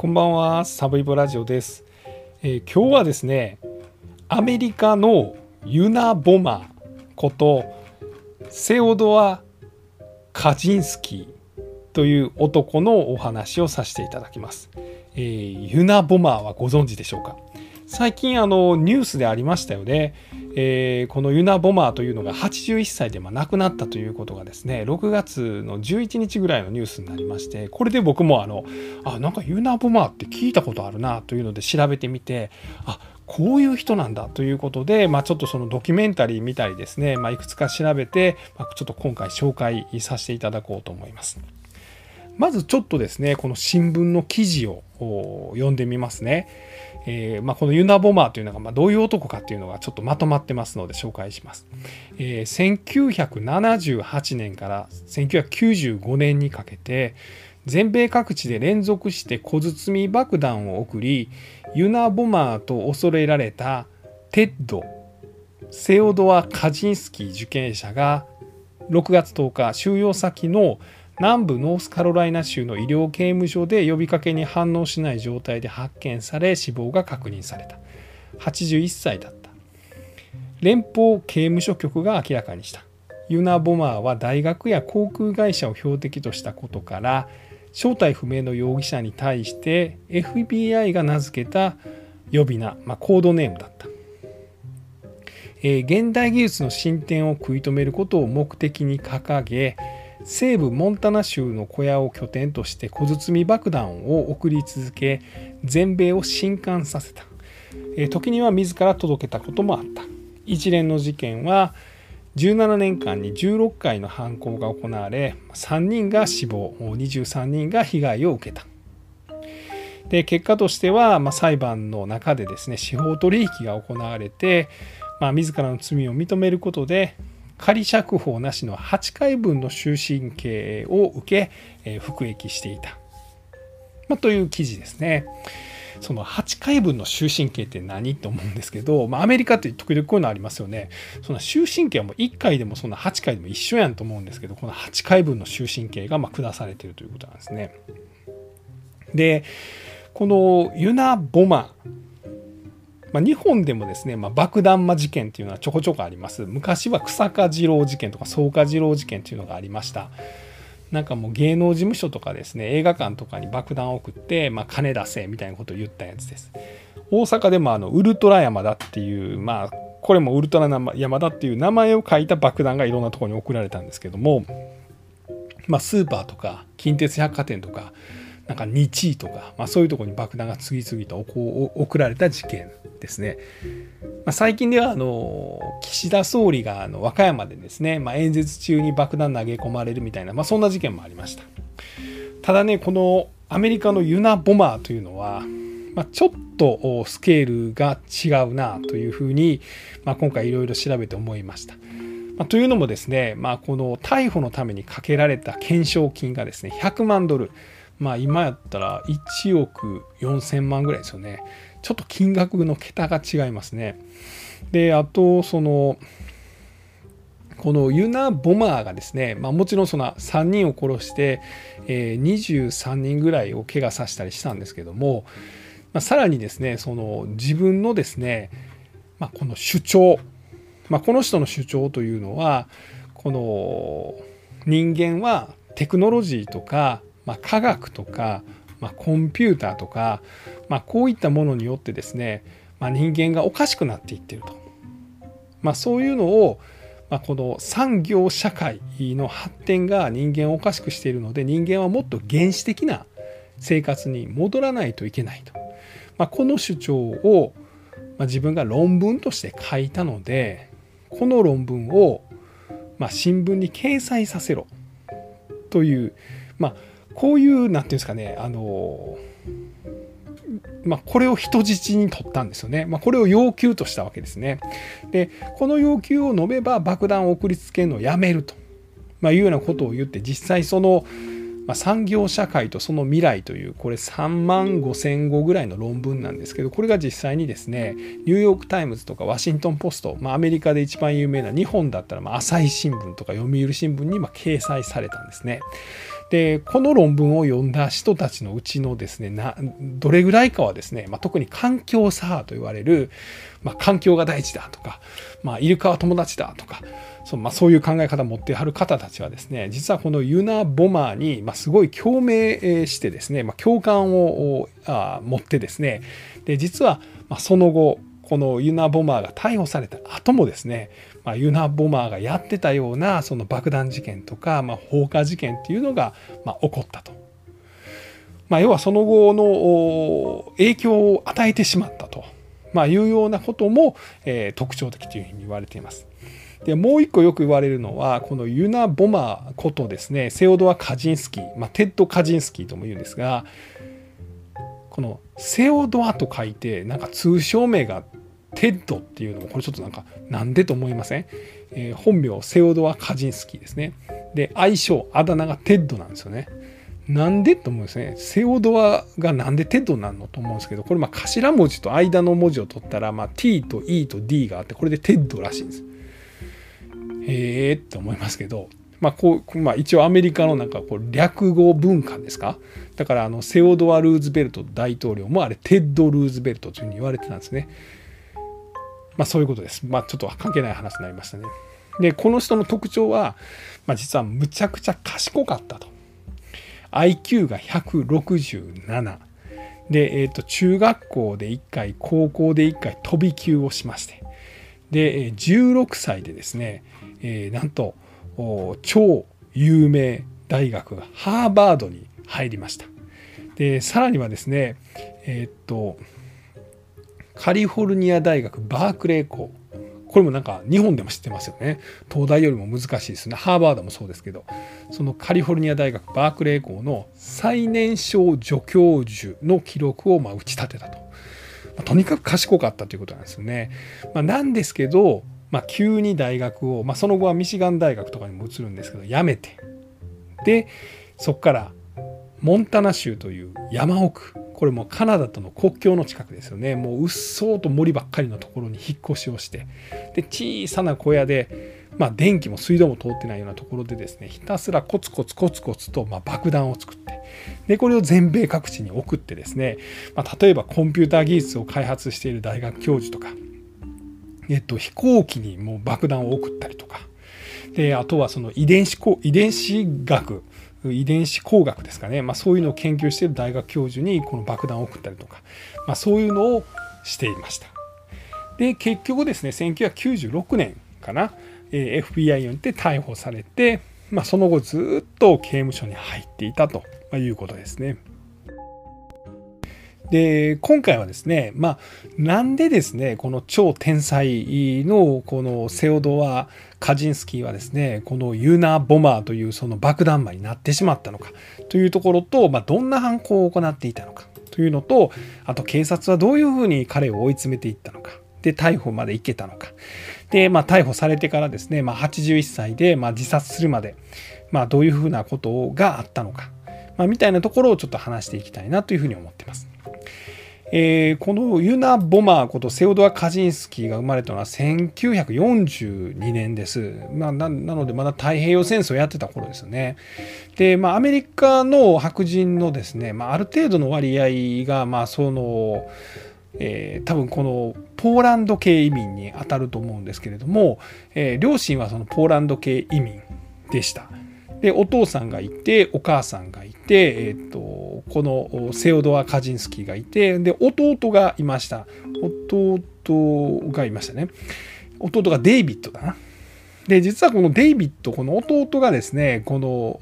こんばんは、サブイボラジオです、えー今日はですね、アメリカのユナ・ボマことセオドア・カジンスキーという男のお話をさせていただきます。えーユナ・ボマーはご存知でしょうか？最近あのニュースでありましたよね、えーこのユナ・ボマーというのが81歳でま亡くなったということがですね6月の11日ぐらいのニュースになりましてこれで僕もあのあなんかユナ・ボマーって聞いたことあるなというので調べてみてあこういう人なんだということで、まあ、ちょっとそのドキュメンタリー見たりですね、まあ、いくつか調べて、まあ、ちょっと今回紹介させていただこうと思います。まずちょっとですねこの新聞の記事を読んでみますね。えーまあ、このユナ・ボマーというのがまあどういう男かっていうのがちょっとまとまってますので紹介します。えー1978年から1995年にかけて全米各地で連続して小包爆弾を送りユナ・ボマーと恐れられたテッドセオドア・カジンスキー受刑者が6月10日収容先の南部ノースカロライナ州の医療刑務所で呼びかけに反応しない状態で発見され死亡が確認された。81歳だった。連邦刑務所局が明らかにした。ユナ・ボマーは大学や航空会社を標的としたことから正体不明の容疑者に対して FBI が名付けた呼び名、まあ、コードネームだった。えー現代技術の進展を食い止めることを目的に掲げ西部モンタナ州の小屋を拠点として小包爆弾を送り続け全米を震撼させた、え時には自ら届けたこともあった。一連の事件は17年間に16回の犯行が行われ3人が死亡23人が被害を受けた。で結果としては、まあ、裁判の中でですね司法取引が行われて、まあ、自らの罪を認めることで仮釈放なしの8回分の終身刑を受け、え服役していた、ま、という記事ですね。その8回分の終身刑って何と思うんですけど、まあ、アメリカって時々こういうのありますよね。その終身刑はもう1回でもそんな8回でも一緒やんと思うんですけどこの8回分の終身刑がま下されてるということなんですね。でこのユナ・ボマまあ、日本でもですね、まあ、爆弾魔事件っていうのはちょこちょこあります。昔は草加次郎事件とか草加次郎事件っていうのがありました。なんかもう芸能事務所とかですね映画館とかに爆弾を送って、まあ、金出せみたいなことを言ったやつです。大阪でもあのウルトラ山田っていうまあこれもウルトラ山田っていう名前を書いた爆弾がいろんなとこに送られたんですけども、まあ、スーパーとか近鉄百貨店とかなんか日位とか、まあ、そういうところに爆弾が次々とこう送られた事件ですね。まあ、最近ではあの岸田総理があの和歌山でですね、まあ、演説中に爆弾投げ込まれるみたいな、まあ、そんな事件もありました。ただねこのアメリカのユナ・ボマーというのは、まあ、ちょっとスケールが違うなというふうに、まあ、今回いろいろ調べて思いました。まあ、というのもですね、まあ、この逮捕のためにかけられた懸賞金がですね100万ドルまあ今やったら1億4000万ぐらいですよね。ちょっと金額の桁が違いますね。で、あと、その、このユナ・ボマーがですね、まあ、もちろんその3人を殺して、えー23人ぐらいを怪我させたりしたんですけども、まあ、さらにですねその自分のですね、まあ、この主張、まあ、この人の主張というのはこの人間はテクノロジーとか、まあ、科学とか、まあ、コンピューターとか、まあ、こういったものによってですね、まあ、人間がおかしくなっていってると、まあ、そういうのを、まあ、この産業社会の発展が人間をおかしくしているので人間はもっと原始的な生活に戻らないといけないと、まあ、この主張を、まあ、自分が論文として書いたのでこの論文を、まあ、新聞に掲載させろという、まあ、こういうなんていうんですかねあのまあ、これを人質に取ったんですよね。まあ、これを要求としたわけですね。で、この要求を述べば爆弾を送りつけるのをやめると、まあ、いうようなことを言って、実際その、ま、産業社会とその未来という、これ3万5千語ぐらいの論文なんですけど、これが実際にですね、ニューヨーク・タイムズとかワシントン・ポスト、まあ、アメリカで一番有名な日本だったら、まあ、朝日新聞とか読売新聞にまあ掲載されたんですね。でこの論文を読んだ人たちのうちのですねなどれぐらいかはですね、まあ、特に環境左派と言われる、まあ、環境が大事だとか、まあ、イルカは友達だとかそう,、まあ、そういう考え方を持ってはる方たちはですね実はこのユナ・ボマーに、まあ、すごい共鳴してですね、まあ、共感をあ持ってですねで実は、まあ、その後このユナ・ボマーが逮捕された後もですねまあ、ユナ・ボマーがやってたようなその爆弾事件とか、まあ、放火事件っていうのが、まあ、起こったと。まあ、要はその後の影響を与えてしまったと、まあ、いうようなことも、えー、特徴的というふうに言われています。でもう一個よく言われるのはこのユナ・ボマーことですねセオドア・カジンスキー、まあ、テッド・カジンスキーとも言うんですがこのセオドアと書いてなんか通称名がテッドっていうのもこれちょっとなんかなんでと思いません、えー、本名セオドア・カジンスキーですね。で愛称あだ名がテッドなんですよね。なんでと思うんですねセオドアがなんでテッドなのと思うんですけどこれまあ頭文字と間の文字を取ったら、まあ、T と E と D があってこれでテッドらしいんです。へえって思いますけどまあこうまあ、一応アメリカのなんかこう略語文化ですか？だからあのセオドア・ルーズベルト大統領もあれテッド・ルーズベルトというふうに言われてたんですね。まあ、そういうことです。まあ、ちょっと関係ない話になりましたね。で、この人の特徴は、まあ、実はむちゃくちゃ賢かったと。IQ が167。で、えー、と中学校で1回、高校で1回飛び級をしまして。で、16歳でですね、えー、なんと超有名大学ハーバードに入りました。で、さらにはですね、えっ、ー、と、カリフォルニア大学バークレー校。これもなんか日本でも知ってますよね。東大よりも難しいですね。ハーバードもそうですけど。そのカリフォルニア大学バークレー校の最年少助教授の記録をま打ち立てたと、まあ、とにかく賢かったということなんですよね、まあ、なんですけど、まあ、急に大学を、ま、その後はミシガン大学とかにも移るんですけど辞めて。でそこからモンタナ州という山奥。これもカナダとの国境の近くですよね。もううっそうと森ばっかりのところに引っ越しをして。で小さな小屋で、まあ、電気も水道も通ってないようなところでですねひたすらコツコツコツコツと、ま、爆弾を作って。でこれを全米各地に送ってですね、まあ、例えばコンピューター技術を開発している大学教授とか、えっと、飛行機にもう爆弾を送ったりとか。であとはその遺伝子遺伝子学遺伝子工学ですかね、まあ、そういうのを研究している大学教授にこの爆弾を送ったりとか、まあ、そういうのをしていました。で結局ですね1996年かな、FBI によって逮捕されて、まあ、その後ずっと刑務所に入っていたということですね。で今回はですねまあなんでですねこの超天才のこのセオドア・カジンスキーはですねこのユーナー・ボマーというその爆弾魔になってしまったのかというところと、まあ、どんな犯行を行っていたのかというのとあと警察はどういうふうに彼を追い詰めていったのかで逮捕まで行けたのかで、まあ、逮捕されてからですね、まあ、81歳で、まあ、自殺するまで、まあ、どういうふうなことがあったのか、まあ、みたいなところをちょっと話していきたいなというふうに思ってます。えー、このユナ・ボマーことセオドア・カジンスキーが生まれたのは1942年です。まあ、なのでまだ太平洋戦争をやってた頃ですよね。で、まあ、アメリカの白人のですね、まあ、ある程度の割合が、まあ、その、えー、多分このポーランド系移民に当たると思うんですけれども、えー、両親はそのポーランド系移民でした。でお父さんがいてお母さんがいて、えーと、このセオドア・カジンスキーがいてで弟がいました。弟がいましたね。弟がデイビッドだな。で実はこのデイビッドこの弟がですねこの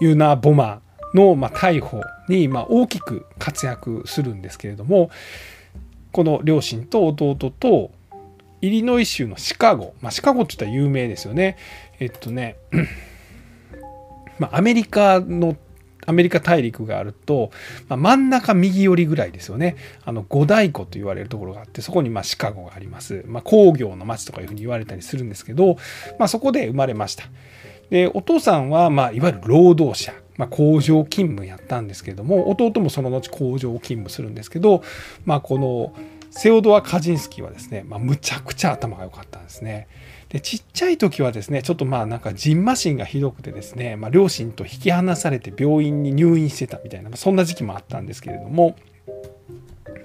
ユーナ・ボマーの、まあ、逮捕に、まあ、大きく活躍するんですけれどもこの両親と弟とイリノイ州のシカゴ、まあ、シカゴって言ったら有名ですよね。えっとねまあ、アメリカのアメリカ大陸があると、まあ、真ん中右寄りぐらいですよね。あの五大湖と言われるところがあってそこにまシカゴがあります。まあ、工業の町とかいうふうに言われたりするんですけど、まあ、そこで生まれました。でお父さんはまいわゆる労働者、ま、工場勤務やったんですけども弟もその後工場勤務するんですけど、まあ、このセオドア・カジンスキーはですね、ま、むちゃくちゃ頭が良かったんですね。でちっちゃい時はですねちょっとまあなんかじんましんがひどくてですね、まあ、両親と引き離されて病院に入院してたみたいなそんな時期もあったんですけれども、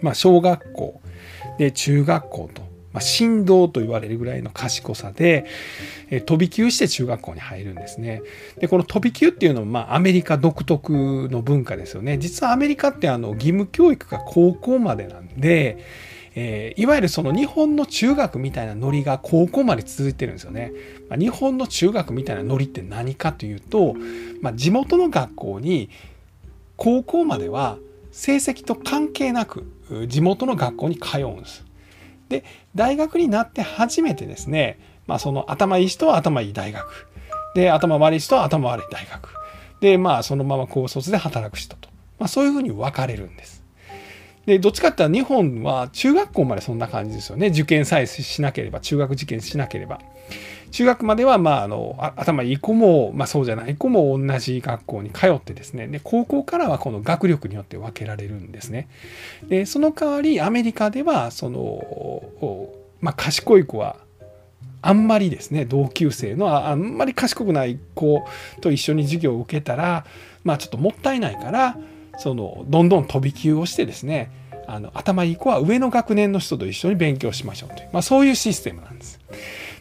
まあ、小学校で中学校と、ま、振動と言われるぐらいの賢さで、え飛び級して中学校に入るんですね。でこの飛び級っていうのも、まあ、アメリカ独特の文化ですよね。実はアメリカってあの義務教育が高校までなんでえー、いわゆるその日本の中学みたいなノリが高校まで続いてるんですよね。まあ、日本の中学みたいなノリって何かというと、まあ、地元の学校に高校までは成績と関係なく地元の学校に通うんです。で大学になって初めてですね、まあ、その頭いい人は頭いい大学で頭悪い人は頭悪い大学でまあそのまま高卒で働く人と、まあ、そういうふうに分かれるんです。でどっちかっていうと日本は中学校までそんな感じですよね。受験さえしなければ中学受験しなければ。中学まではまああの頭いい子も、まあ、そうじゃない子も同じ学校に通ってですね。で高校からはこの学力によって分けられるんですね。でその代わりアメリカではその、まあ、賢い子はあんまりですね同級生のあんまり賢くない子と一緒に授業を受けたらまあちょっともったいないからそのどんどん飛び級をしてですねあの頭いい子は上の学年の人と一緒に勉強しましょうという、まあ、そういうシステムなんです。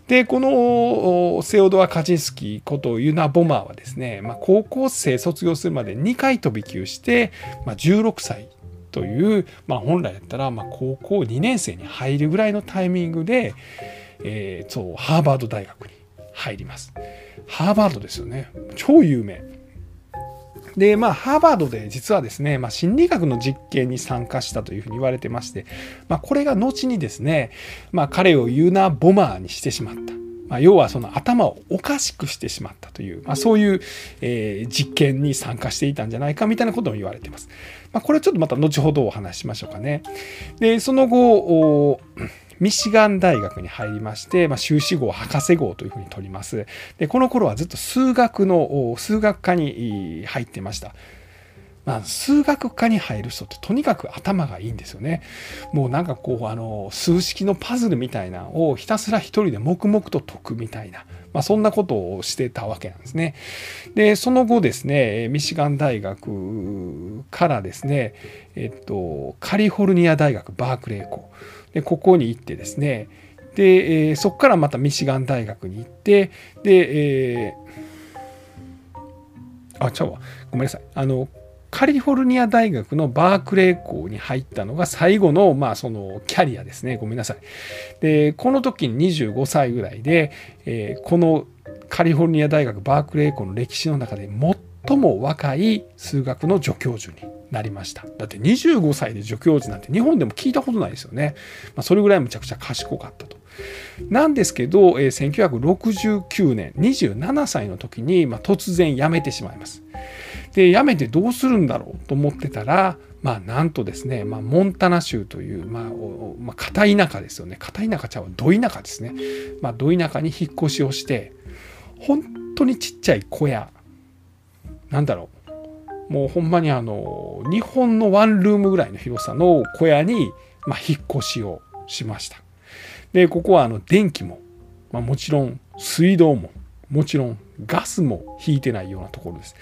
でこのセオドア・カジンスキーことユナ・ボマーはですね、まあ、高校生卒業するまで2回飛び級して、まあ、16歳という、まあ、本来だったらまあ高校2年生に入るぐらいのタイミングで、えー、そうハーバード大学に入ります。ハーバードですよね超有名。で、まあ、ハーバードで実はですね、まあ、心理学の実験に参加したというふうに言われてまして、まあ、これが後にですね、まあ、彼をユナ・ボマーにしてしまった。まあ、要はその頭をおかしくしてしまったという、まあ、そういう、えー、実験に参加していたんじゃないかみたいなことも言われています。まあ、これはちょっとまた後ほどお話ししましょうかね。で、その後、ミシガン大学に入りまして、まあ、修士号博士号というふうに取りますでこの頃はずっと数学の数学科に入ってましたまあ、数学科に入る人ってとにかく頭がいいんですよね。もうなんかこうあの数式のパズルみたいなをひたすら一人で黙々と解くみたいな、まあ、そんなことをしてたわけなんですね。でその後ですねミシガン大学からですね、えっと、カリフォルニア大学バークレー校でここに行ってですねで、えー、そこからまたミシガン大学に行ってで、えー、あちゃうわごめんなさいあのカリフォルニア大学のバークレー校に入ったのが最後の、まあ、そのキャリアですね。ごめんなさい。で、この時に25歳ぐらいで、えー、このカリフォルニア大学バークレー校の歴史の中で最も若い数学の助教授になりました。だって25歳で助教授なんて日本でも聞いたことないですよね。まあ、それぐらいむちゃくちゃ賢かったと。なんですけど、えー、1969年27歳の時に、まあ、突然辞めてしまいます。で辞めてどうするんだろうと思ってたらまあなんとですね、まあ、モンタナ州という、まあ、まあ、片田舎ですよね片田舎ちゃうど田舎ですね、まあ、ど田舎に引っ越しをして本当にちっちゃい小屋なんだろうもうほんまにあの日本のワンルームぐらいの広さの小屋に、まあ、引っ越しをしましたでここはあの電気も、まあ、もちろん水道ももちろんガスも引いてないようなところです。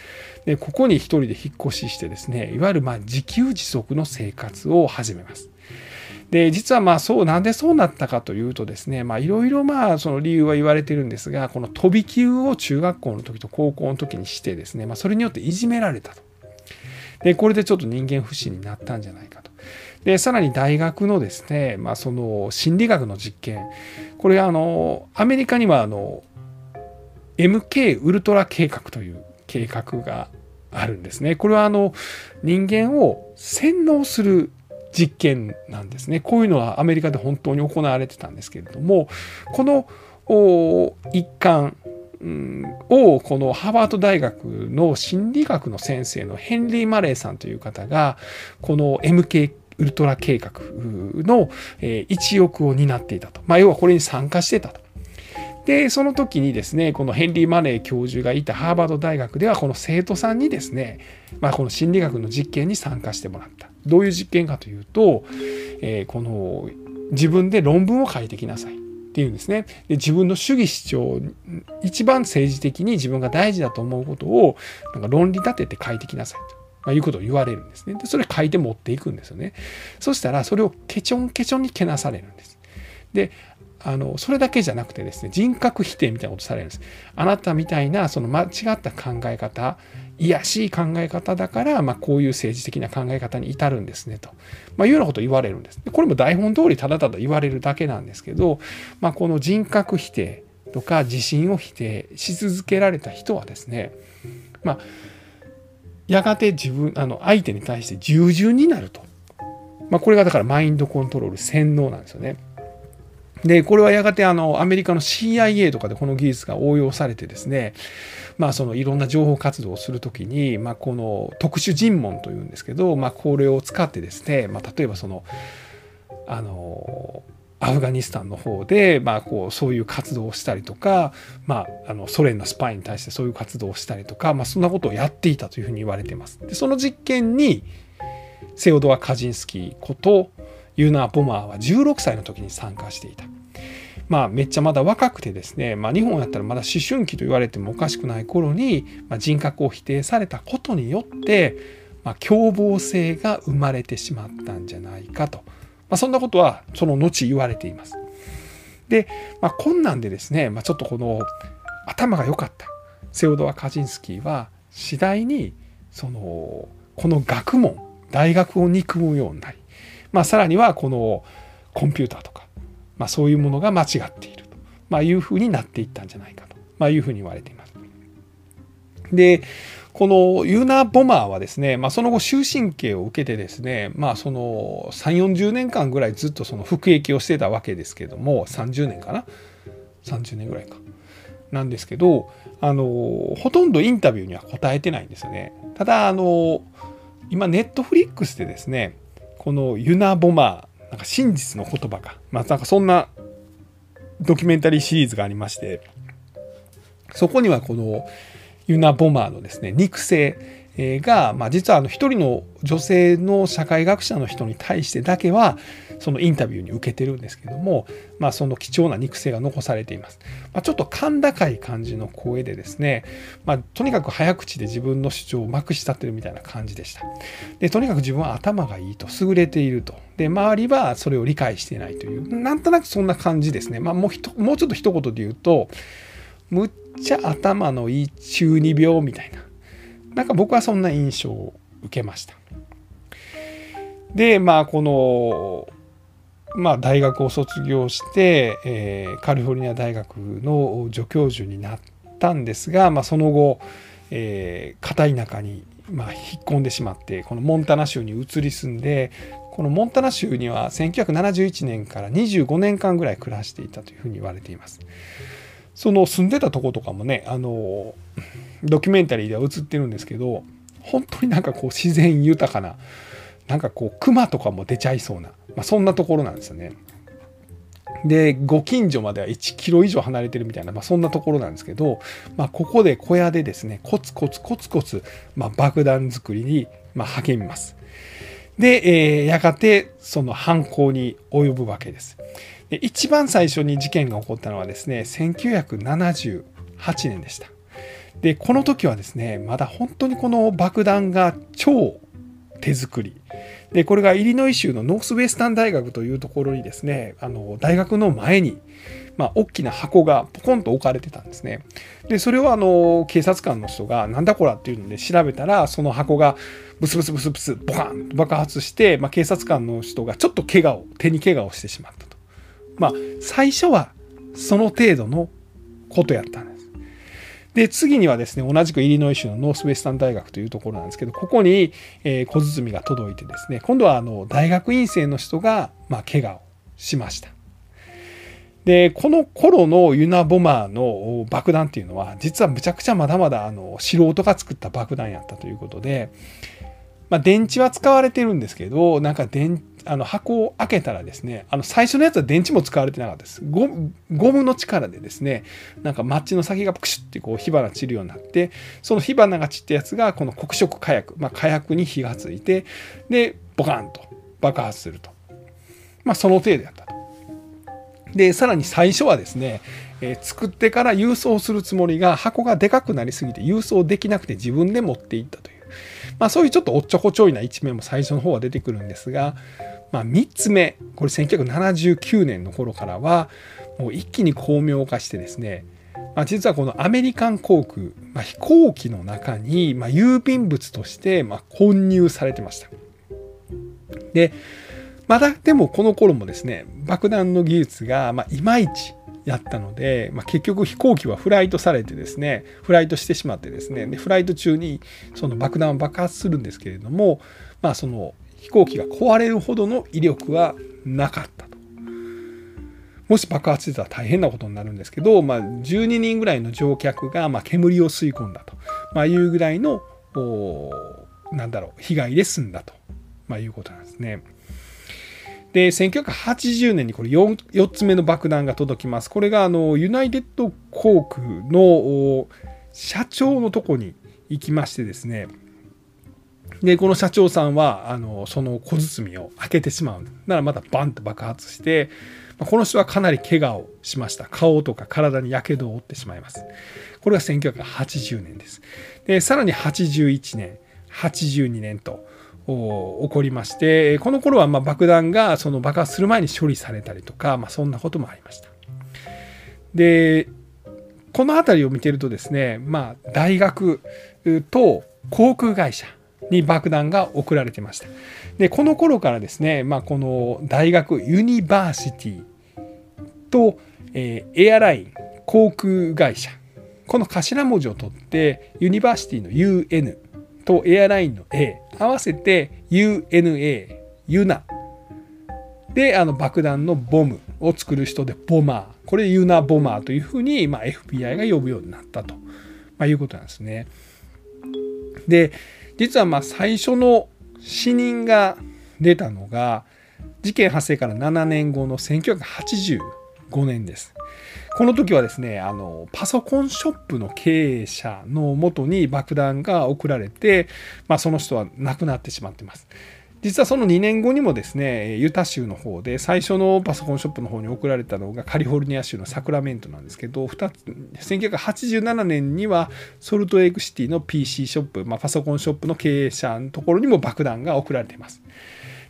でここに一人で引っ越ししてですねいわゆるまあ自給自足の生活を始めます。で実はまあそうなんでそうなったかというとですねいろいろまあその理由は言われてるんですがこの飛び級を中学校の時と高校の時にしてですね、まあ、それによっていじめられたと。でこれでちょっと人間不信になったんじゃないかと。でさらに大学のですね、まあ、その心理学の実験これあのアメリカにはあの MK ウルトラ計画という計画があるんですね。これはあの人間を洗脳する実験なんですね。こういうのはアメリカで本当に行われてたんですけれどもこの一環をこのハーバード大学の心理学の先生のヘンリー・マレーさんという方がこの MK ウルトラ計画の一翼を担っていたと。まあ、要はこれに参加してたと。で、その時にですね、このヘンリー・マネー教授がいたハーバード大学では、この生徒さんにですね、まあ、この心理学の実験に参加してもらった。どういう実験かというと、えー、この自分で論文を書いてきなさい。っていうんですね。で自分の主義主張、一番政治的に自分が大事だと思うことをなんか論理立てて書いてきなさいと。まあ、いうことを言われるんですね。で、それ書いて持っていくんですよね。そしたら、それをケチョンケチョンにけなされるんです。で、あのそれだけじゃなくてですね人格否定みたいなことされるんです。あなたみたいなその間違った考え方いやしい考え方だから、まあ、こういう政治的な考え方に至るんですねと、まあ、いうようなことを言われるんです。これも台本通りただただ言われるだけなんですけど、まあ、この人格否定とか自信を否定し続けられた人はですねまあやがて自分あの相手に対して従順になると、まあ、これがだからマインドコントロール洗脳なんですよね。で、これはやがてあのアメリカの CIA とかでこの技術が応用されてですね、まあそのいろんな情報活動をするときに、まあこの特殊尋問というんですけど、まあこれを使ってですね、まあ例えばその、あの、アフガニスタンの方で、まあ、こうそういう活動をしたりとか、まあ、あのソ連のスパイに対してそういう活動をしたりとか、まあ、そんなことをやっていたというふうに言われています。でその実験にセオドア・カジンスキーことユーナー・ボマーは16歳の時に参加していた。まあ、めっちゃまだ若くてですね、まあ、日本やったらまだ思春期と言われてもおかしくない頃に、まあ、人格を否定されたことによって、まあ、凶暴性が生まれてしまったんじゃないかと、まあ、そんなことはその後言われています。で、まあ、困難でですね、まあ、ちょっとこの頭が良かったセオドア・カジンスキーは次第にそのこの学問大学を憎むようになり、まあ、さらにはこのコンピューターとかまあ、そういうものが間違っていると、まあ、いうふうになっていったんじゃないかと、まあ、いうふうに言われています。でこのユーナ・ボマーはですね、まあ、その後終身刑を受けてですね、まあ、その3 4 0年間ぐらいずっとその服役をしてたわけですけども30年かな？30年ぐらいか。なんですけどあのほとんどインタビューには答えてないんですよね。ただあの今ネットフリックスでですねこのユナ・ボマーなんか真実の言葉か。まあ、なんかそんなドキュメンタリーシリーズがありまして、そこにはこのユナ・ボマーのですね、肉声が、まあ、実はあの一人の女性の社会学者の人に対してだけはそのインタビューに受けてるんですけども、まあ、その貴重な肉声が残されています。まあ、ちょっと甲高い感じの声でですね、まあ、とにかく早口で自分の主張をまくし立てるみたいな感じでした。でとにかく自分は頭がいいと優れているとで周りはそれを理解してないというなんとなくそんな感じですね。まあ、もうひともうちょっと一言で言うとむっちゃ頭のいい中二病みたいななんか僕はそんな印象を受けました。でまあこのまあ、大学を卒業して、えー、カリフォルニア大学の助教授になったんですが、まあ、その後、えー、片田舎に、まあ、引っ込んでしまってこのモンタナ州に移り住んでこのモンタナ州には1971年から25年間ぐらい暮らしていたというふうに言われています。その住んでたとことかもねあのドキュメンタリーでは映ってるんですけど本当になんかこう自然豊かななんかこう熊とかも出ちゃいそうな、まあ、そんなところなんですよね。でご近所までは1キロ以上離れてるみたいな、まあ、そんなところなんですけど、まあ、ここで小屋でですねコツコツコツコツ、まあ、爆弾作りに、ま励みます。で、えー、やがてその犯行に及ぶわけです。で一番最初に事件が起こったのはですね1978年でした。でこの時はですねまだ本当にこの爆弾が超手作り。でこれがイリノイ州のノースウェスタン大学というところにですねあの大学の前に、まあ、大きな箱がポコンと置かれてたんですね。でそれをあの警察官の人がなんだこらっていうので調べたらその箱がブスブスブスブスボカンと爆発して、まあ、警察官の人がちょっと怪我を手に怪我をしてしまったと。まあ最初はその程度のことやったんです。で、次にはですね、同じくイリノイ州のノースウェスタン大学というところなんですけど、ここに、え、小包が届いてですね、今度はあの大学院生の人が、まあ、怪我をしました。で、この頃のユナボマーの爆弾っていうのは、実はむちゃくちゃまだまだあの素人が作った爆弾やったということで、まあ、電池は使われてるんですけど、なんか電池あの箱を開けたらですね、あの最初のやつは電池も使われてなかったです。ゴムの力でですね、なんかマッチの先がプクシュってこう火花散るようになって、その火花が散ったやつがこの黒色火薬、まあ、火薬に火がついて、で、ボカンと爆発すると。まあその程度やったと。でさらに最初はですね、えー、作ってから郵送するつもりが箱がでかくなりすぎて郵送できなくて自分で持っていったという、まあ、そういうちょっとおっちょこちょいな一面も最初の方は出てくるんですが、まあ、3つ目これ1979年の頃からはもう一気に巧妙化してですねまあ、実はこのアメリカン航空、まあ、飛行機の中に、まあ、郵便物として、まあ、混入されてました。で、まだでもこの頃もですね、爆弾の技術が、まあ、いまいちやったので、まあ、結局飛行機はフライトされてですね、フライトしてしまってですね、でフライト中にその爆弾を爆発するんですけれども、まあ、その飛行機が壊れるほどの威力はなかったと。もし爆発してたら大変なことになるんですけど、まあ、12人ぐらいの乗客がま煙を吸い込んだと、まあ、いうぐらいのなんだろう被害で済んだと、まあ、いうことなんですね。で1980年にこれ 4, 4つ目の爆弾が届きます。これがあのユナイテッド航空の社長のとこに行きましてですねでこの社長さんはあのその小包を開けてしまうならまたバンと爆発してこの人はかなり怪我をしました。顔とか体に火傷を負ってしまいます。これが1980年です。で、さらに81年、82年と起こりまして、この頃はま爆弾がその爆発する前に処理されたりとか、まあ、そんなこともありました。で、この辺りを見てるとですね、まあ、大学と航空会社に爆弾が送られてました。でこの頃からですね、まあ、この大学 university と、えー、 airline 航空会社この頭文字を取ってユニバーシティの UN とエアラインの A 合わせて UNA ユナであの爆弾のボムを作る人でボマーこれユナボマーというふうに、まあ、FBI が呼ぶようになったと、まあ、いうことなんですね。で実はまあ最初の死人が出たのが事件発生から7年後の1985年です。この時はですね、あの、パソコンショップの経営者のもとに爆弾が送られて、まあ、その人は亡くなってしまってます。実はその2年後にもですね、ユタ州の方で最初のパソコンショップの方に送られたのがカリフォルニア州のサクラメントなんですけど、1987年にはソルトレイクシティの PC ショップ、まあ、パソコンショップの経営者のところにも爆弾が送られています。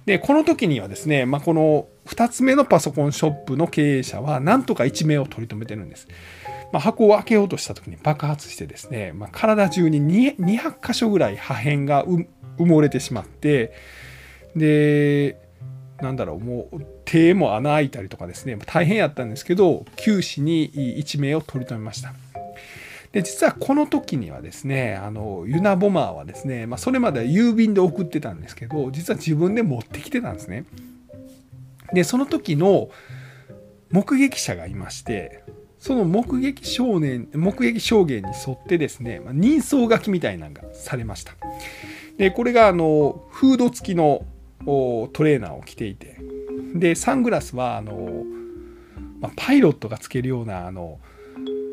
で、この時にはですね、まあ、この2つ目のパソコンショップの経営者はなんとか一命を取り留めてるんです。まあ、箱を開けようとした時に爆発してですね、まあ、体中に200箇所ぐらい破片が埋もれてしまって、でなんだろうもう手も穴開いたりとかですね大変やったんですけど九死に一命を取り留めましたで実はこの時にはですねあのユナボマーはですね、まあ、それまでは郵便で送ってたんですけど実は自分で持ってきてたんですねでその時の目撃者がいましてその目撃少年目撃証言に沿ってですね、人相書きみたいなのがされました。でこれがあのフード付きのトレーナーを着ていてでサングラスはあの、まあ、パイロットがつけるようなあの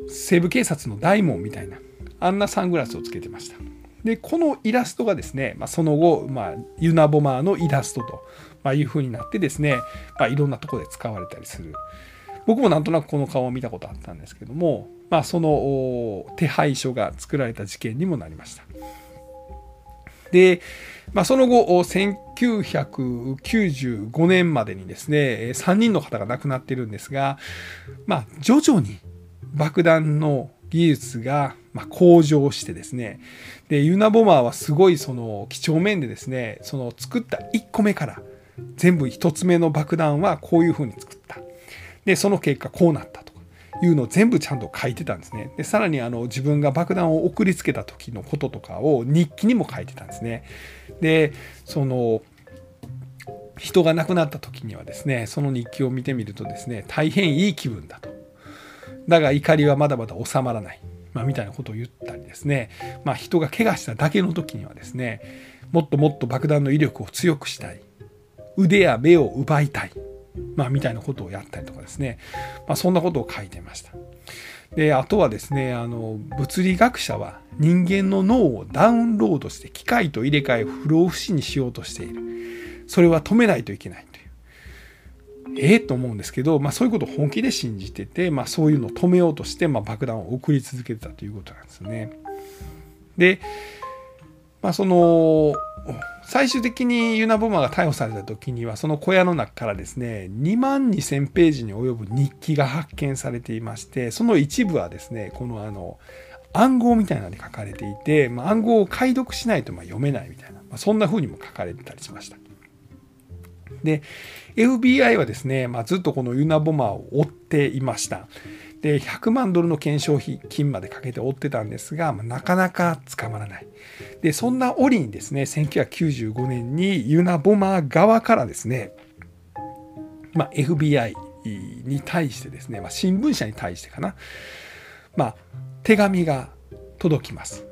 西部警察の大門みたいなあんなサングラスをつけてました。でこのイラストがですね、まあ、その後、まあ、ユナボマーのイラストと、まあ、いう風になってですね、まあ、いろんなところで使われたりする。僕もなんとなくこの顔を見たことあったんですけども、まあ、その手配書が作られた事件にもなりました。で、まあ、その後、1995年までにですね、3人の方が亡くなってるんですが、まあ、徐々に爆弾の技術が向上してですね、で、ユナボマーはすごいその几帳面でですね、その作った1個目から全部1つ目の爆弾はこういうふうに作った。で、その結果こうなったと。いうのを全部ちゃんと書いてたんですね。でさらにあの自分が爆弾を送りつけた時のこととかを日記にも書いてたんですね。でその人が亡くなった時にはですねその日記を見てみるとですね大変いい気分だと。だが怒りはまだまだ収まらない。まあ、みたいなことを言ったりですね、まあ、人が怪我しただけの時にはですねもっともっと爆弾の威力を強くしたい腕や目を奪いたいまあ、みたいなことをやったりとかですね、まあ、そんなことを書いてました。であとはですねあの物理学者は人間の脳をダウンロードして機械と入れ替え不老不死にしようとしているそれは止めないといけないというええと思うんですけど、まあ、そういうことを本気で信じてて、まあ、そういうのを止めようとして、まあ、爆弾を送り続けてたということなんですね。で、まあ、その最終的にユナボマが逮捕された時にはその小屋の中からですね2万2,000ページに及ぶ日記が発見されていましてその一部はですねこのあの暗号みたいなのに書かれていて、まあ、暗号を解読しないとま読めないみたいな、まあ、そんな風にも書かれてたりしました。で FBI はですね、まあ、ずっとこのユナボマーを追っていました。で100万ドルの懸賞金までかけて追ってたんですが、まあ、なかなか捕まらない。でそんな折にですね1995年にユナボマー側からですね、まあ、FBI に対してですね、まあ、新聞社に対してかな、まあ、手紙が届きます。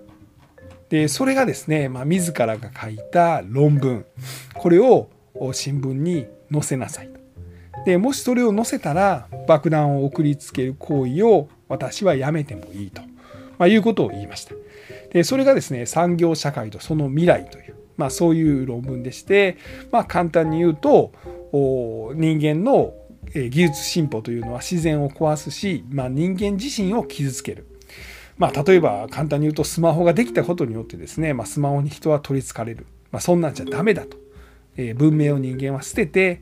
でそれがですね、まあ、自らが書いた論文これを新聞に載せなさいと。でもしそれを載せたら爆弾を送りつける行為を私はやめてもいいと、まあ、いうことを言いました。でそれがですね産業社会とその未来という、まあ、そういう論文でして、まあ、簡単に言うと人間の技術進歩というのは自然を壊すし、まあ、人間自身を傷つける。まあ、例えば簡単に言うとスマホができたことによってですね、まあ、スマホに人は取りつかれる、まあ、そんなんじゃダメだと、えー、文明を人間は捨てて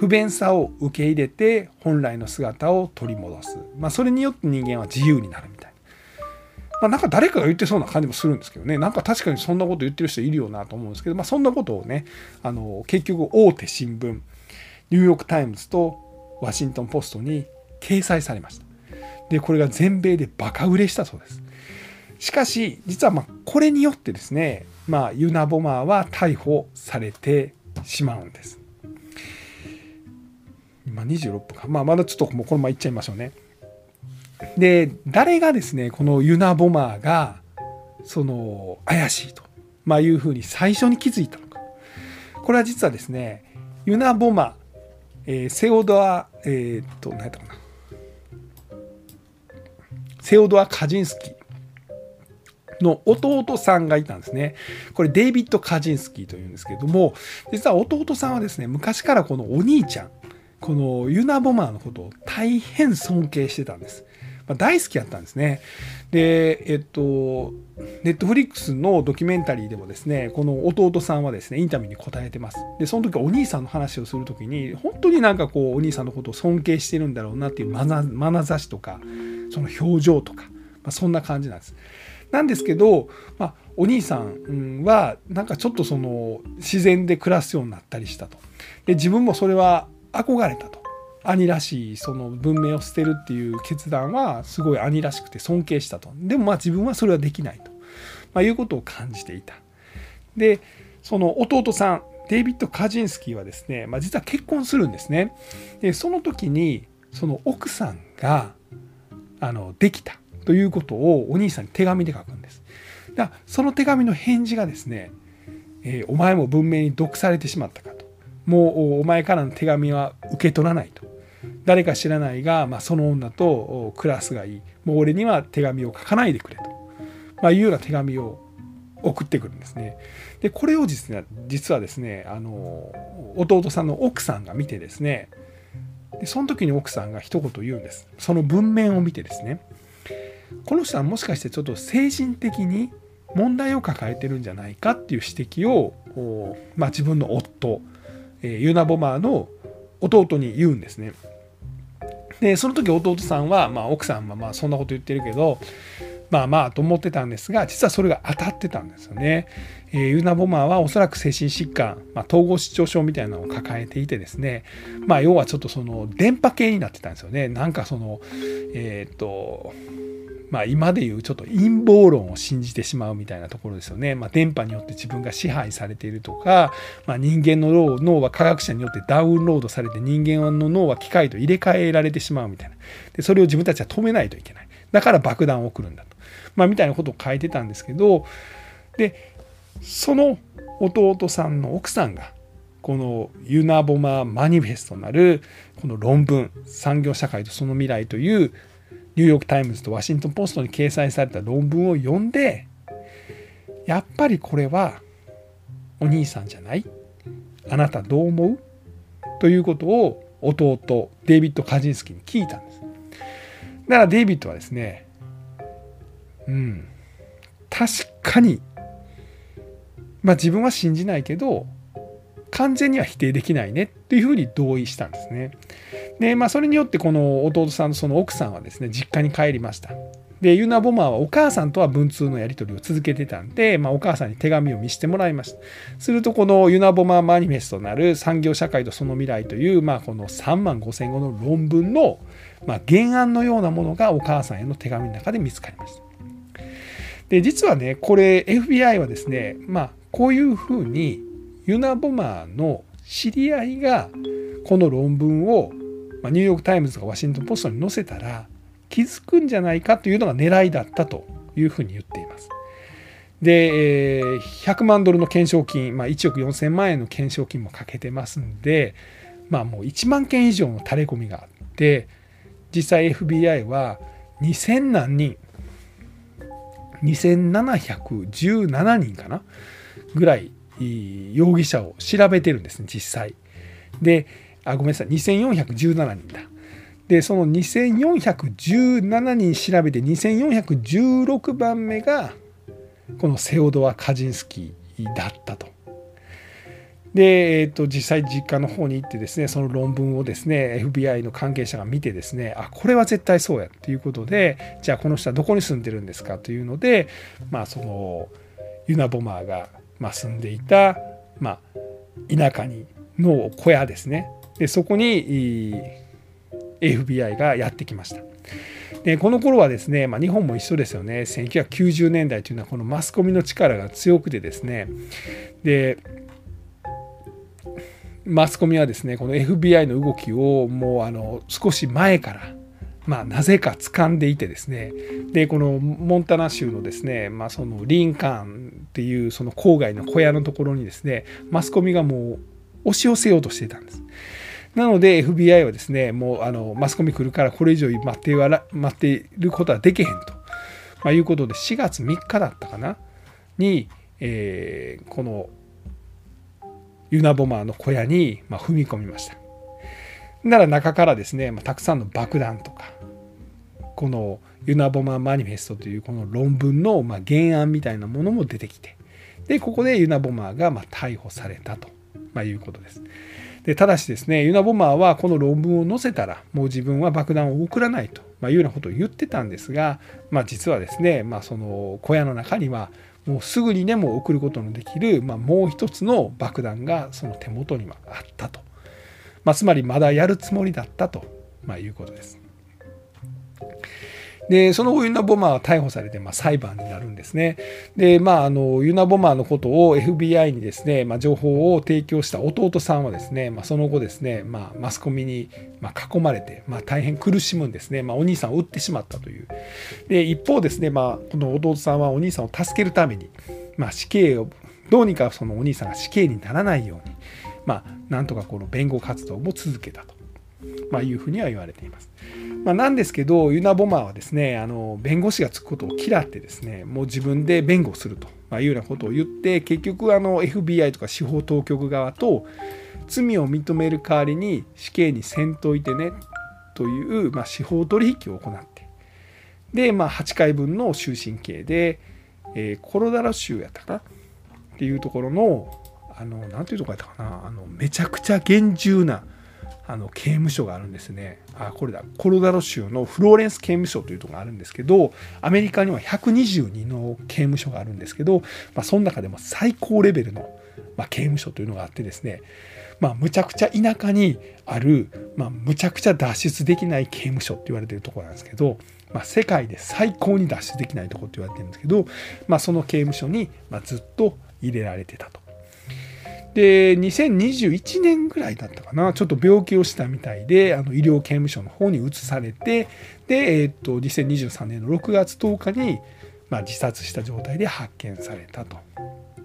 不便さを受け入れて本来の姿を取り戻す、まあ、それによって人間は自由になるみたいな。まあ、なんか誰かが言ってそうな感じもするんですけどね。なんか確かにそんなこと言ってる人いるよなと思うんですけど、まあ、そんなことをねあの結局大手新聞ニューヨーク・タイムズとワシントン・ポストに掲載されました。でこれが全米でバカ売れしたそうです。しかし実はまこれによってですね、まあ、ユナ・ボマーは逮捕されてしまうんです。今26分か、まあ、まだちょっともうこのままいっちゃいましょうね。で誰がですねこのユナ・ボマーがその怪しいと、まあ、いうふうに最初に気づいたのか。これは実はですねユナ・ボマー、えー、セオドアえー、っと何やったかな。セオドア・カジンスキーの弟さんがいたんですね。これデイビッド・カジンスキーというんですけれども実は弟さんはですね昔からこのお兄ちゃんこのユナ・ボマーのことを大変尊敬してたんです。まあ、大好きやったんですね。で、えっと、ネットフリックスのドキュメンタリーでもですね、この弟さんはですね、インタビューに答えてます。で、その時お兄さんの話をする時に、本当になんかこう、お兄さんのことを尊敬してるんだろうなっていうまなざしとか、その表情とか、まあ、そんな感じなんです。なんですけど、まあ、お兄さんはなんかちょっとその自然で暮らすようになったりしたと。で自分もそれは憧れたと。兄らしいその文明を捨てるっていう決断はすごい兄らしくて尊敬したと。でもまあ自分はそれはできないと、まあ、いうことを感じていた。でその弟さんデイビッド・カジンスキーはですね、まあ、実は結婚するんですね。でその時にその奥さんがあのできたということをお兄さんに手紙で書くんです。だその手紙の返事がですね、えー、お前も文明に毒されてしまったかもうお前からの手紙は受け取らないと。誰か知らないが、まあ、その女とクラスがいい。もう俺には手紙を書かないでくれと、まあ、いうような手紙を送ってくるんですね。でこれを実は実はですねあの弟さんの奥さんが見てですね。でその時に奥さんが一言言うんです。その文面を見てですね。この人はもしかしてちょっと精神的に問題を抱えてるんじゃないかっていう指摘を、まあ、自分の夫、ユナ・ボマーの弟に言うんですね。でその時弟さんは、まあ、奥さんはまあそんなこと言ってるけどまあまあと思ってたんですが実はそれが当たってたんですよね。えー、ユナ・ボマーはおそらく精神疾患、まあ、統合失調症みたいなのを抱えていてですねまあ要はちょっとその電波系になってたんですよね。なんかそのえっ、とまあ、今でいうちょっと陰謀論を信じてしまうみたいなところですよね。まあ、電波によって自分が支配されているとか、まあ、人間の脳は科学者によってダウンロードされて人間の脳は機械と入れ替えられてしまうみたいな。でそれを自分たちは止めないといけない。だから爆弾を送るんだ。まあ、みたいなことを書いてたんですけどでその弟さんの奥さんがこのユナボママニフェストなるこの論文産業社会とその未来というニューヨーク・タイムズとワシントン・ポストに掲載された論文を読んでやっぱりこれはお兄さんじゃない？あなたどう思う？ということを弟デイビッド・カジンスキに聞いたんです。だからデイビッドはですねうん確かにまあ自分は信じないけど完全には否定できないねっていうふうに同意したんですね。でまあそれによってこの弟さんのその奥さんはですね実家に帰りました。でユナ・ボマーはお母さんとは文通のやり取りを続けてたんで、まあ、お母さんに手紙を見せてもらいましたするとこのユナ・ボマーマニフェストなる産業社会とその未来という、まあ、この3万5千語の論文の、まあ、原案のようなものがお母さんへの手紙の中で見つかりましたで実はねこれ FBI はですねまあこういうふうにユナ・ボマーの知り合いがこの論文をニューヨーク・タイムズとかワシントン・ポストに載せたら気づくんじゃないかというのが狙いだったというふうに言っています。で100万ドルの懸賞金、まあ、1億4000万円の懸賞金もかけてますんで、まあ、もう1万件以上の垂れ込みがあって実際 FBI は2000何人2717人かな？ぐらい容疑者を調べてるんですね実際。であごめんなさい2417人だ。でその2417人調べて2416番目がこのセオドア・カジンスキーだったと。で、えー、と実際実家の方に行ってですねその論文をですね FBI の関係者が見てですねあこれは絶対そうやということでじゃあこの人はどこに住んでるんですかというのでまあそのユナ・ボマーがまあ、住んでいた、まあ、田舎にの小屋ですね。でそこに FBI がやってきました。でこの頃はですね、まあ、日本も一緒ですよね。1990年代というのはこのマスコミの力が強くてですね。でマスコミはですねこの FBI の動きをもうあの少し前からまあ、なぜか掴んでいてですねでこのモンタナ州のですね、まあ、そのリンカーンっていうその郊外の小屋のところにですねマスコミがもう押し寄せようとしてたんです。なので FBI はですねもうあのマスコミ来るからこれ以上待って待っていることはできへんと、まあ、いうことで4月3日だったかなに、えー、このユナボマーの小屋に、ま、踏み込みました。なら中からですね、ま、たくさんの爆弾とかこのユナボマーマニフェストというこの論文のま原案みたいなものも出てきてでここでユナボマーがま逮捕されたと、まいうことです。でただしですねユナボマーはこの論文を載せたらもう自分は爆弾を送らないと、まいうようなことを言ってたんですが、まあ、実はですね、まあ、その小屋の中にはもうすぐにでも送ることのできる、まあ、もう一つの爆弾がその手元にはあったと、まあ、つまりまだやるつもりだったと、まいうことです。でその後ユナ・ボマーは逮捕されて、まあ、裁判になるんですね。でまああのユナ・ボマーのことを FBI にですね、まあ、情報を提供した弟さんはですね、まあ、その後ですね、まあ、マスコミに囲まれて、まあ、大変苦しむんですね、まあ、お兄さんを撃ってしまったという。で一方ですね、まあ、この弟さんはお兄さんを助けるために、まあ、死刑をどうにかそのお兄さんが死刑にならないように、まあ、なんとかこの弁護活動も続けたと、まあ、いうふうには言われています。まあ、なんですけどユナ・ボマーはですねあの弁護士がつくことを嫌ってですねもう自分で弁護すると、まいうようなことを言って結局あの FBI とか司法当局側と罪を認める代わりに死刑にせんといてねという、まあ、司法取引を行ってで、まあ、8回分の終身刑で、えー、コロラド州やったかなっていうところのあのなんていうとこやったかなあのめちゃくちゃ厳重なあの刑務所があるんですね。あこれだコロラド州のフローレンス刑務所というとこがあるんですけどアメリカには122の刑務所があるんですけど、まあ、その中でも最高レベルの、まあ、刑務所というのがあってですねまあ、むちゃくちゃ田舎にある、まあ、むちゃくちゃ脱出できない刑務所って言われてるところなんですけど、まあ、世界で最高に脱出できないとこって言われてるんですけど、まあ、その刑務所に、まずっと入れられてたと。で2021年ぐらいだったかなちょっと病気をしたみたいであの医療刑務所の方に移されてで、えー、と2023年の6月10日に、まあ、自殺した状態で発見されたと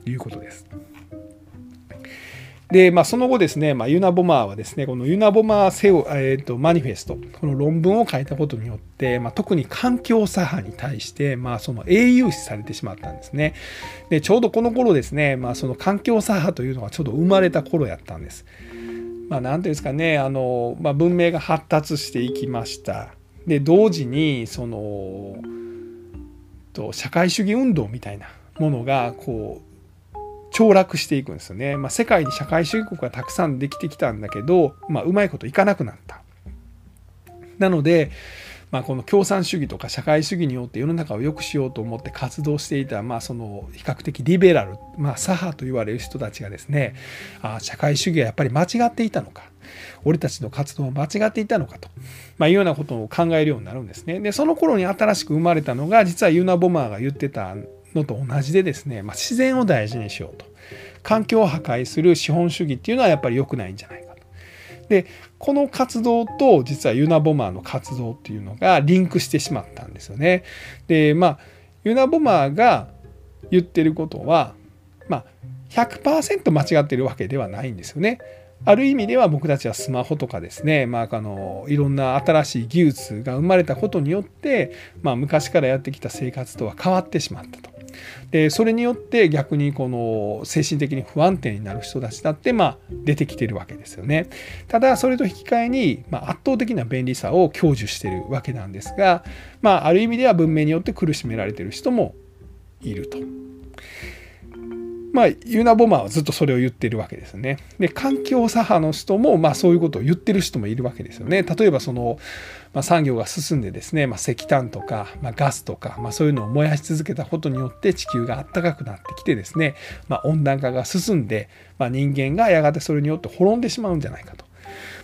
いうことです。で、まあ、その後ですね、まあ、ユナボマーはですね、このユナボマーセオ、えーと、マニフェスト、この論文を書いたことによって、まあ、特に環境左派に対して、まあ、その英雄視されてしまったんですね。で、ちょうどこの頃ですね、まあ、その環境左派というのがちょうど生まれた頃やったんです。まあ、なんていうんですかねあの、まあ、文明が発達していきましたで同時にそのと社会主義運動みたいなものがこう凋落していくんですよね、まあ、世界に社会主義国がたくさんできてきたんだけど、まあ、うまいこといかなくなったなのでまあ、この共産主義とか社会主義によって世の中を良くしようと思って活動していた、まあ、その比較的リベラル、まあ、左派と言われる人たちがですねあ社会主義はやっぱり間違っていたのか俺たちの活動は間違っていたのかと、まあ、いうようなことを考えるようになるんですね。でその頃に新しく生まれたのが実はユナ・ボマーが言ってたのと同じでですね、まあ、自然を大事にしようと環境を破壊する資本主義っていうのはやっぱり良くないんじゃないかとでこの活動と実はユナボマーの活動っていうのがリンクしてしまったんですよね。でまあユナボマーが言ってることはまあ100%間違ってるわけではないんですよね。ある意味では僕たちはスマホとかですね、まあ、あのいろんな新しい技術が生まれたことによって、まあ、昔からやってきた生活とは変わってしまったと。でそれによって逆にこの精神的に不安定になる人たちだってまあ出てきてるわけですよね。ただそれと引き換えに、ま、圧倒的な便利さを享受してるわけなんですが、まあ、ある意味では文明によって苦しめられてる人もいると。まあ、ユナ・ボマーはずっとそれを言ってるわけですね。で、環境左派の人も、まあそういうことを言ってる人もいるわけですよね。例えばその、まあ、産業が進んでですね、まあ、石炭とか、まあ、ガスとか、まあ、そういうのを燃やし続けたことによって地球が暖かくなってきてですね、まあ、温暖化が進んで、まあ、人間がやがてそれによって滅んでしまうんじゃないかと、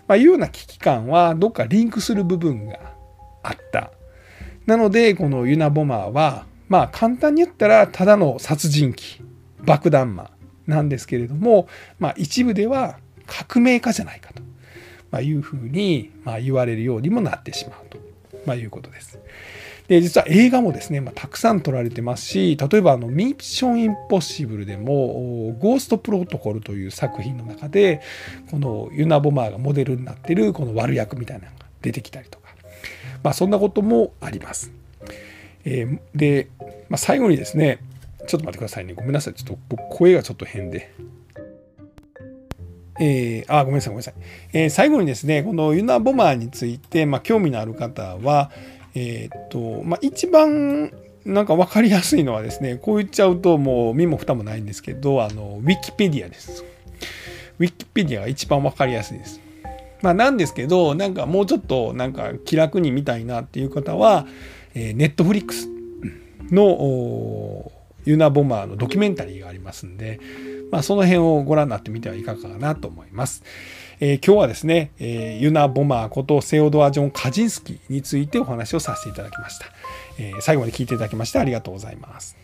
まあ、いうような危機感はどっかリンクする部分があった。なので、このユナ・ボマーは、まあ簡単に言ったらただの殺人鬼爆弾魔なんですけれども、まあ、一部では革命家じゃないかと、まいうふうに、ま言われるようにもなってしまうと、まいうことです。で実は映画もですね、まあ、たくさん撮られてますし例えばあの「ミッションインポッシブル」でも「ゴーストプロトコル」という作品の中でこのユナ・ボマーがモデルになってるこの悪役みたいなのが出てきたりとか、まあ、そんなこともあります。えー、で、まあ、最後にですねちょっと待ってくださいね。ごめんなさい。ちょっと僕、声がちょっと変で。えー、あ、ごめんなさい、ごめんなさい。えー、最後にですね、このユナボマーについて、まあ、興味のある方は、えー、っと、まあ、一番なんか分かりやすいのはですね、こう言っちゃうともう身も蓋もないんですけど、あの、ウィキペディアです。ウィキペディアが一番分かりやすいです。まあ、なんですけど、なんかもうちょっとなんか気楽に見たいなっていう方は、えー、ネットフリックスのユナ・ボマーのドキュメンタリーがありますんで、まあ、その辺をご覧になってみてはいかがかなと思います。えー、今日はですね、えー、ユナ・ボマーことセオドア・ジョン・カジンスキーについてお話をさせていただきました。えー、最後まで聞いていただきましてありがとうございます。